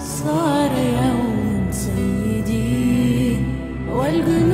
صار يوم سيدي والجنون